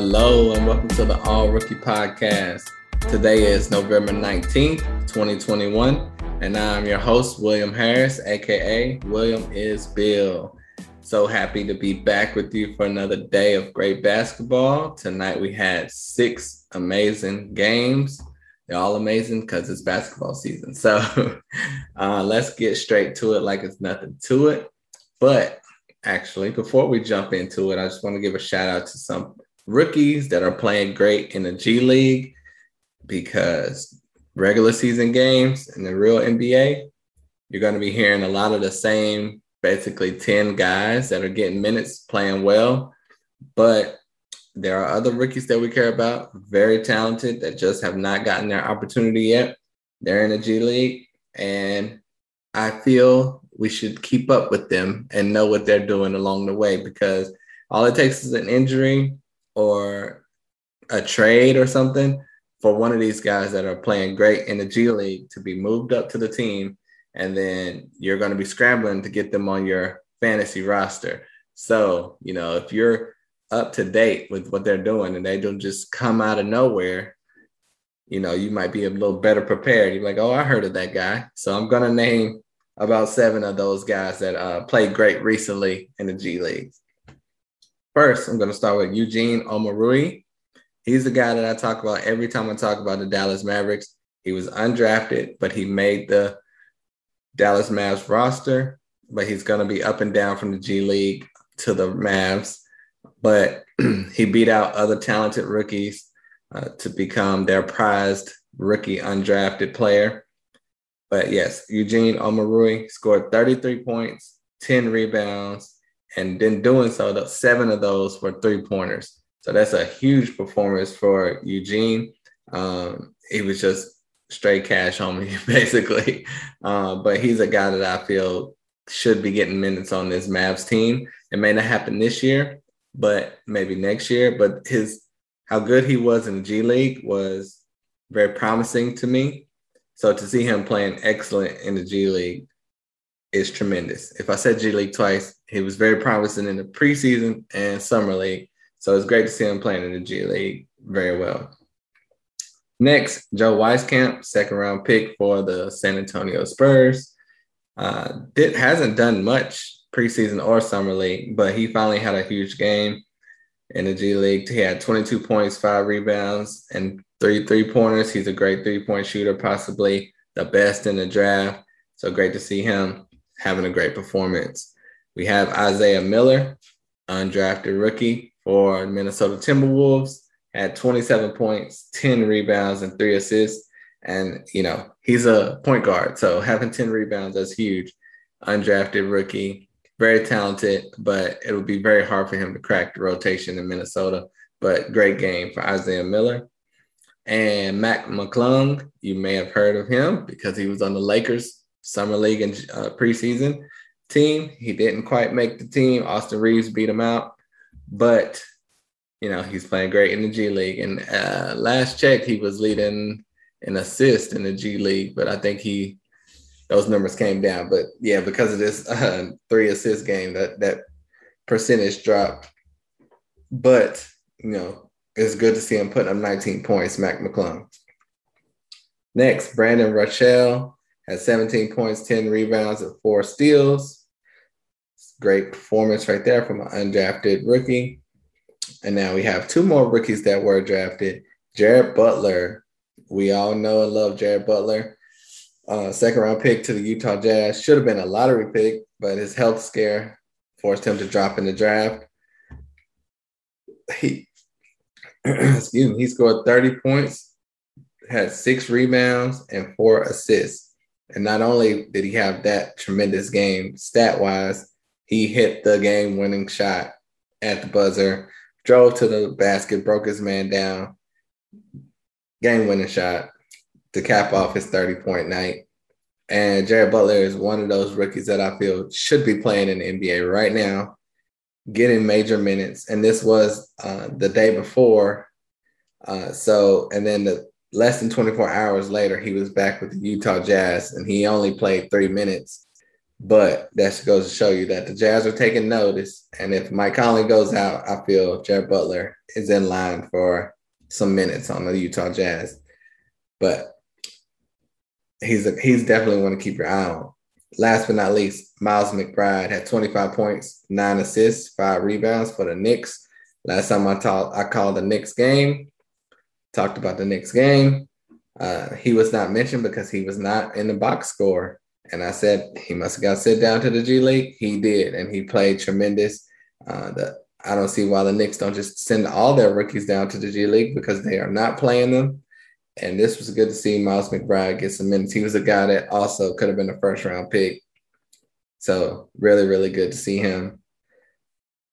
Hello, and welcome to the All Rookie Podcast. Today is November 19th, 2021, and I'm your host, William Harris, aka William is Bill. So happy to be back with you for another day of great basketball. Tonight we had six amazing games. They're all amazing because it's basketball season. So uh, let's get straight to it like it's nothing to it. But actually, before we jump into it, I just want to give a shout out to some rookies that are playing great in the G League because regular season games in the real NBA, you're going to be hearing a lot of the same basically 10 guys that are getting minutes playing well. But there are other rookies that we care about, very talented, that just have not gotten their opportunity yet. They're in the G League. And I feel we should keep up with them and know what they're doing along the way because all it takes is an injury or a trade or something for one of these guys that are playing great in the G League to be moved up to the team and then you're going to be scrambling to get them on your fantasy roster. So, you know, if you're up to date with what they're doing and they don't just come out of nowhere, you know, you might be a little better prepared. You're like, oh, I heard of that guy. So I'm going to name about seven of those guys that uh, played great recently in the G League. First, I'm going to start with Eugene Omoruyi. He's the guy that I talk about every time I talk about the Dallas Mavericks. He was undrafted, but he made the Dallas Mavs roster, but he's going to be up and down from the G League to the Mavs. But he beat out other talented rookies uh, to become their prized rookie undrafted player. But yes, Eugene Omoruyi scored 33 points, 10 rebounds, and then doing so, the seven of those were three pointers. So that's a huge performance for Eugene. Um, he was just straight cash on me, basically. Uh, but he's a guy that I feel should be getting minutes on this Mavs team. It may not happen this year, but maybe next year. But his how good he was in the G League was very promising to me. So to see him playing excellent in the G League is tremendous. If I said G League twice, he was very promising in the preseason and summer league. So it's great to see him playing in the G League very well. Next, Joe Wieskamp, second round pick for the San Antonio Spurs. Uh, did, hasn't done much preseason or summer league, but he finally had a huge game in the G League. He had 22 points, five rebounds, and three three pointers. He's a great three point shooter, possibly the best in the draft. So great to see him having a great performance. We have Isaiah Miller, undrafted rookie for Minnesota Timberwolves had 27 points, 10 rebounds, and three assists. And, you know, he's a point guard. So having 10 rebounds, that's huge. Undrafted rookie, very talented, but it would be very hard for him to crack the rotation in Minnesota. But great game for Isaiah Miller. And Mac McClung, you may have heard of him because he was on the Lakers Summer League and uh, preseason team. He didn't quite make the team. Austin Reaves beat him out. But you know, he's playing great in the G League. And uh, last check, he was leading an assist in the G League, but I think he those numbers came down. But yeah, because of this uh, three assist game, that that percentage dropped. But you know, it's good to see him putting up 19 points, Mac McClung. Next, Brandon Rochelle has 17 points, 10 rebounds, and four steals. Great performance right there from an undrafted rookie. And now we have two more rookies that were drafted. Jared Butler. We all know and love Jared Butler. Uh, second round pick to the Utah Jazz. Should have been a lottery pick, but his health scare forced him to drop in the draft. He, excuse me, he scored 30 points, had six rebounds, and four assists. And not only did he have that tremendous game stat wise, he hit the game winning shot at the buzzer drove to the basket, broke his man down, game winning shot to cap off his 30 point night. And Jared Butler is one of those rookies that I feel should be playing in the NBA right now, getting major minutes. And this was uh, the day before. Uh, so, and then the less than 24 hours later, he was back with the Utah Jazz and he only played three minutes. But that goes to show you that the Jazz are taking notice. And if Mike Conley goes out, I feel Jared Butler is in line for some minutes on the Utah Jazz. But he's a, he's definitely one to keep your eye on. Last but not least, Miles McBride had 25 points, nine assists, five rebounds for the Knicks. Last time I talked, I called the Knicks game, talked about the Knicks game. Uh, he was not mentioned because he was not in the box score. And I said he must have got sent down to the G League. He did, and he played tremendous. Uh, the, I don't see why the Knicks don't just send all their rookies down to the G League because they are not playing them. And this was good to see Miles McBride get some minutes. He was a guy that also could have been a first round pick. So really, really good to see him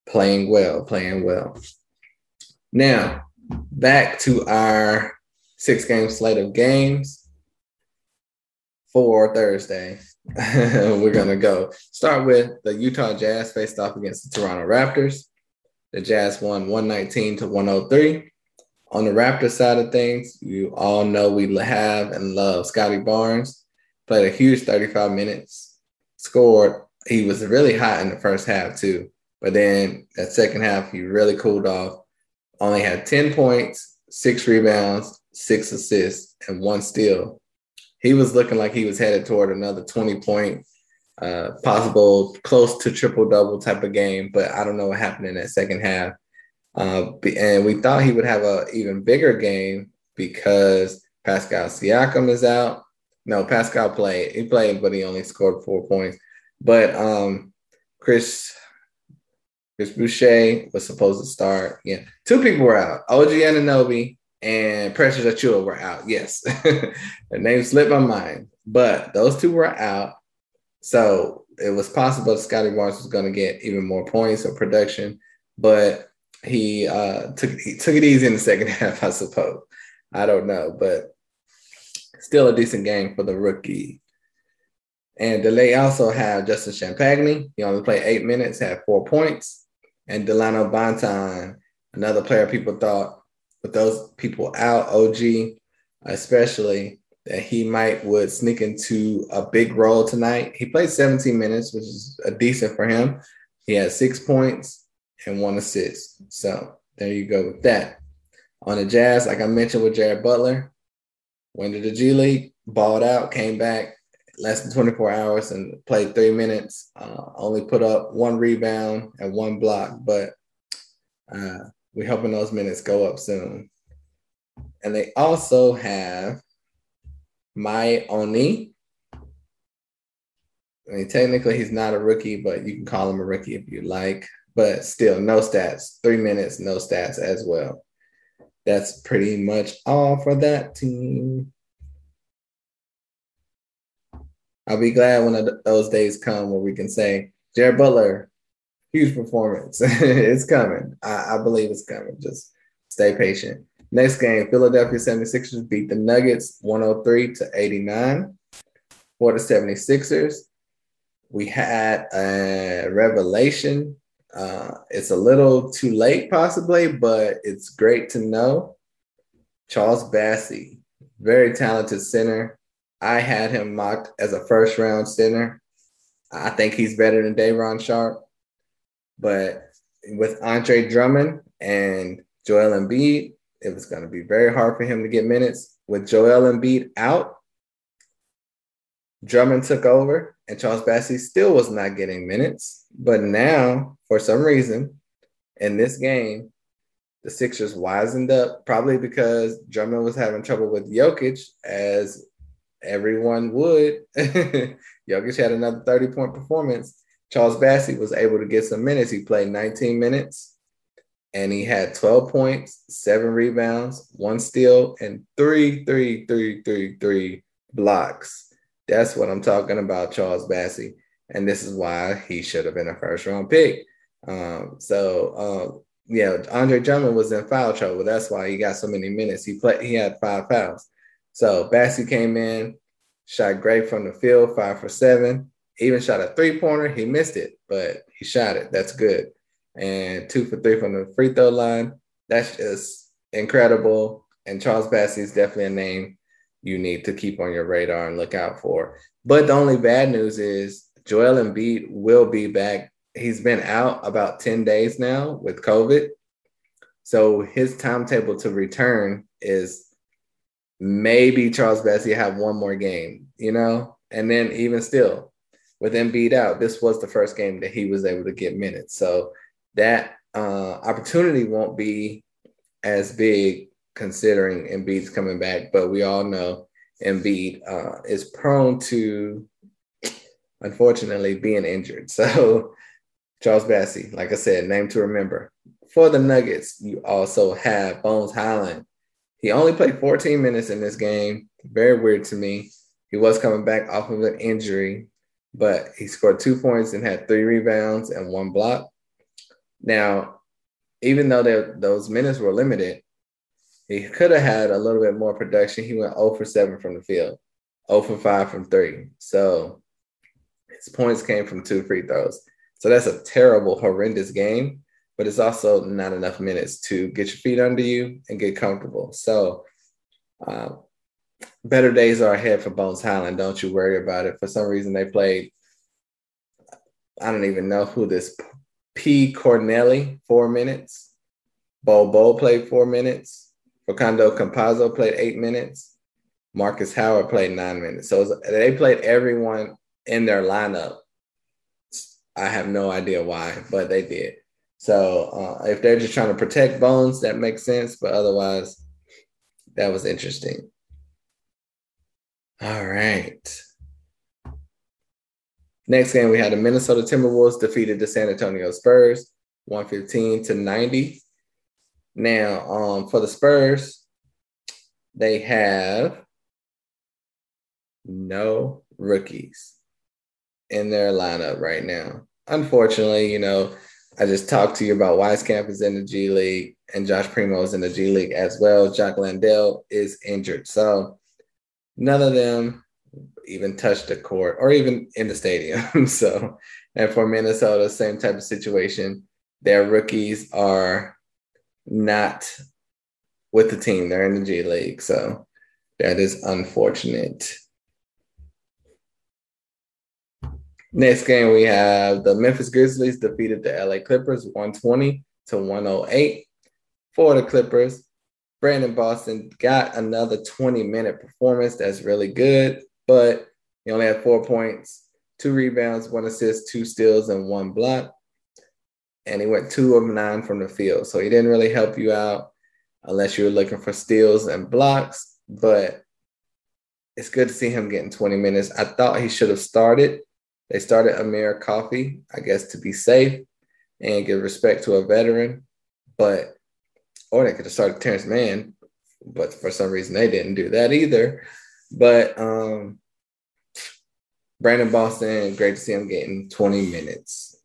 playing well, playing well. Now, back to our six game slate of games for Thursday. We're going to go start with the Utah Jazz faced off against the Toronto Raptors. The Jazz won 119 to 103. On the Raptor side of things, you all know we have and love Scottie Barnes. Played a huge 35 minutes, scored. He was really hot in the first half, too. But then that second half, he really cooled off. Only had 10 points, six rebounds, six assists, and one steal. He was looking like he was headed toward another 20 point, uh, possible close to triple double type of game. But I don't know what happened in that second half. Uh, and we thought he would have an even bigger game because Pascal Siakam is out. No, Pascal played. He played, but he only scored four points. But um, Chris Chris Boucher was supposed to start. Yeah, two people were out. OG Anunoby and Precious Achiuwa were out. Yes, the name slipped my mind, but those two were out. So it was possible Scottie Barnes was going to get even more points or production, but he uh, took he took it easy in the second half, I suppose. I don't know, but still a decent game for the rookie. And they also have Justin Champagnie. He only played eight minutes, had four points. And Dalano Banton, another player people thought with those people out, OG especially, that he might would sneak into a big role tonight. He played 17 minutes, which is a decent for him. He had six points, and one assist. So there you go with that. On the Jazz, like I mentioned with Jared Butler, went to the G League, balled out, came back less than 24 hours and played three minutes. Uh, only put up one rebound and one block, but uh, we're hoping those minutes go up soon. And they also have Miye Oni. I mean, technically, he's not a rookie, but you can call him a rookie if you like but still no stats. Three minutes, no stats as well. That's pretty much all for that team. I'll be glad when those days come where we can say, Jared Butler, huge performance. it's coming. I, I, believe it's coming. Just stay patient. Next game, Philadelphia 76ers beat the Nuggets 103 to 89. For the 76ers, we had a revelation uh, it's a little too late, possibly, but it's great to know. Charles Bassey, very talented center. I had him mocked as a first round center. I think he's better than Day'Ron Sharpe. But with Andre Drummond and Joel Embiid, it was going to be very hard for him to get minutes. With Joel Embiid out, Drummond took over, and Charles Bassey still was not getting minutes. But now, for some reason, in this game, the Sixers wisened up, probably because Drummond was having trouble with Jokic, as everyone would. Jokic had another 30 point performance. Charles Bassey was able to get some minutes. He played 19 minutes and he had 12 points, seven rebounds, one steal, and three, three, three, three, three blocks. That's what I'm talking about, Charles Bassey and this is why he should have been a first round pick. Um, so um, yeah, Andre Drummond was in foul trouble. That's why he got so many minutes. He played. He had five fouls. So Bassey came in, shot great from the field, five for seven. Even shot a three pointer. He missed it, but he shot it. That's good. And two for three from the free throw line. That's just incredible. And Charles Bassey is definitely a name you need to keep on your radar and look out for. But the only bad news is Joel Embiid will be back. He's been out about 10 days now with COVID. So his timetable to return is maybe Charles Bassey have one more game, you know? And then even still, with Embiid out, this was the first game that he was able to get minutes. So that uh, opportunity won't be as big considering Embiid's coming back, but we all know Embiid uh, is prone to, unfortunately, being injured. So Charles Bassey, like I said, name to remember. For the Nuggets, you also have Bones Hyland. He only played 14 minutes in this game. Very weird to me. He was coming back off of an injury, but he scored two points and had three rebounds and one block. Now, even though those minutes were limited, he could have had a little bit more production. He went 0 for 7 from the field, 0 for 5 from three. So his points came from two free throws. So that's a terrible, horrendous game, but it's also not enough minutes to get your feet under you and get comfortable. So uh, better days are ahead for Bones Hyland. Don't you worry about it. For some reason, they played, I don't even know who this P. Cornelli, four minutes. Bol played four minutes. Facundo Campazzo played eight minutes. Markus Howard played nine minutes. So they played everyone in their lineup. I have no idea why, but they did. So uh, if they're just trying to protect Bones, that makes sense. But otherwise, that was interesting. All right. Next game, we had the Minnesota Timberwolves defeated the San Antonio Spurs 115 to 90. Now, um, for the Spurs, they have no rookies in their lineup right now. Unfortunately, you know, I just talked to you about Wieskamp is in the G League and Josh Primo is in the G League as well. Jock Landale is injured. So none of them even touched the court or even in the stadium. so, and for Minnesota, same type of situation. Their rookies are not with the team. They're in the G League. So that is unfortunate. Next game, we have the Memphis Grizzlies defeated the LA Clippers 120 to 108. For the Clippers, Brandon Boston got another 20 minute performance. That's really good, but he only had four points, two rebounds, one assist, two steals, and one block and he went two of nine from the field. So he didn't really help you out unless you were looking for steals and blocks. But it's good to see him getting 20 minutes. I thought he should have started. They started Amir Coffey, I guess, to be safe and give respect to a veteran. But or they could have started Terance Mann, but for some reason they didn't do that either. But um Brandon Boston, great to see him getting 20 minutes.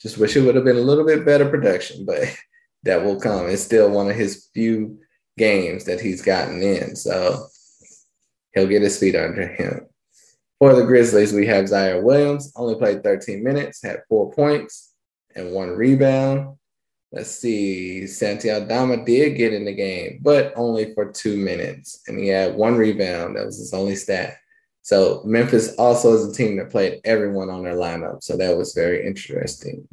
Just wish it would have been a little bit better production, but that will come. It's still one of his few games that he's gotten in. So he'll get his feet under him. For the Grizzlies, we have Ziaire Williams, only played 13 minutes, had four points and one rebound. Let's see, Santi Aldama did get in the game, but only for two minutes. And he had one rebound. That was his only stat. So Memphis also is a team that played everyone on their lineup. So that was very interesting.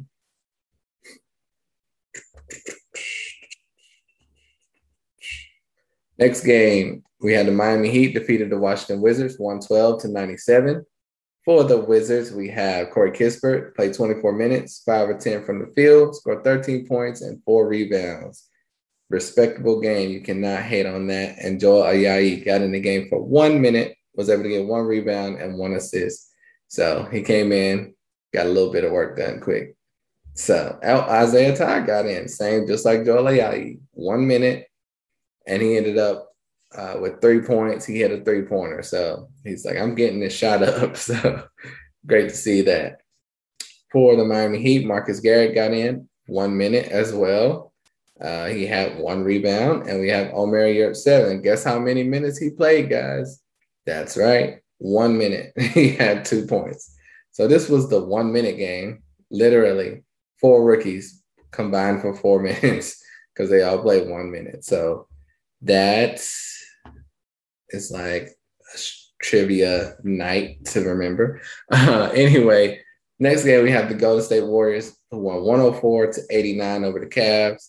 Next game, we had the Miami Heat defeated the Washington Wizards 112 to 97. For the Wizards, we have Corey Kispert, played 24 minutes, 5 or 10 from the field, scored 13 points and four rebounds. Respectable game. You cannot hate on that. And Joel Ayayi got in the game for one minute was able to get one rebound and one assist. So he came in, got a little bit of work done quick. So Isaiah Ty got in, same just like Joel Ayayi, one minute, and he ended up uh, with three points. He had a three pointer, so he's like, "I'm getting this shot up." So great to see that. For the Miami Heat, Marcus Garrett got in one minute as well. Uh, he had one rebound, and we have Omer Yurtseven Guess how many minutes he played, guys? That's right. One minute. he had two points. So this was the one minute game, literally four rookies combined for four minutes because they all played one minute. So that is like a trivia night to remember. Uh, anyway, next game we have the Golden State Warriors who won 104 to 89 over the Cavs.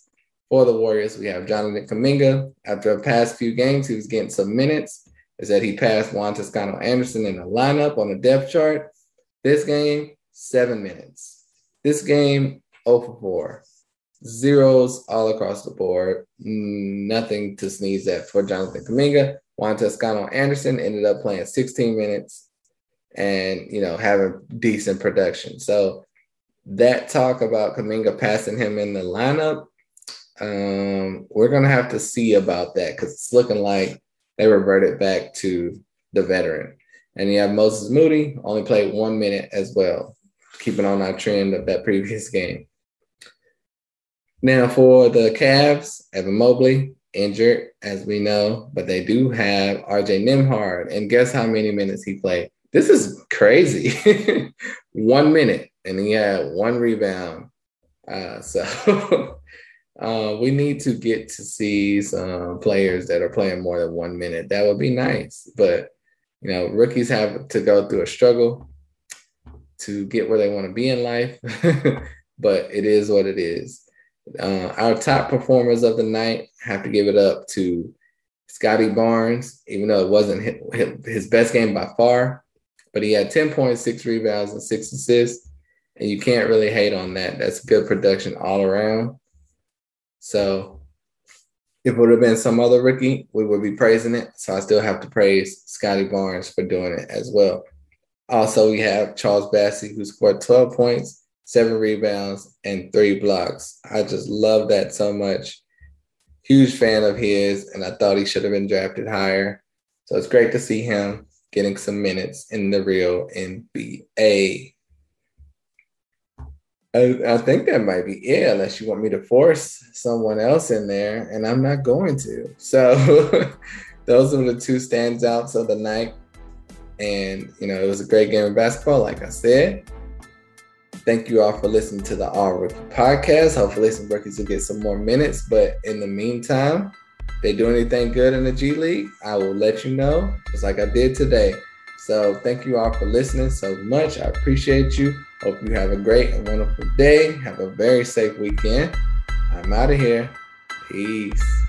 For the Warriors, we have Jonathan Kuminga. After the past few games, he was getting some minutes. Is that he passed Juan Toscano Anderson in the lineup on the depth chart. This game, seven minutes. This game, 0 for 4. Zeros all across the board. Nothing to sneeze at for Jonathan Kuminga. Juan Toscano Anderson ended up playing 16 minutes and, you know, having decent production. So that talk about Kuminga passing him in the lineup, um, we're going to have to see about that because it's looking like they reverted back to the veteran. And you have Moses Moody, only played one minute as well, keeping on our trend of that previous game. Now, for the Cavs, Evan Mobley, injured, as we know, but they do have RJ Nembhard. And guess how many minutes he played? This is crazy. one minute, and he had one rebound. Uh, so uh, we need to get to see some players that are playing more than one minute. That would be nice. But, you know, rookies have to go through a struggle to get where they want to be in life. but it is what it is. Uh, our top performers of the night have to give it up to Scottie Barnes, even though it wasn't his best game by far, but he had 10.6 rebounds and six assists. And you can't really hate on that. That's good production all around. So if it would have been some other rookie, we would be praising it. So I still have to praise Scottie Barnes for doing it as well. Also, we have Charles Bassey, who scored 12 points seven rebounds, and three blocks. I just love that so much. Huge fan of his, and I thought he should have been drafted higher. So it's great to see him getting some minutes in the real NBA. I, I think that might be it, unless you want me to force someone else in there, and I'm not going to. So those are the two standouts of the night. And, you know, it was a great game of basketball, like I said. Thank you all for listening to the All Rookie podcast. Hopefully, some rookies will get some more minutes. But in the meantime, if they do anything good in the G League, I will let you know, just like I did today. So thank you all for listening so much. I appreciate you. Hope you have a great and wonderful day. Have a very safe weekend. I'm out of here. Peace.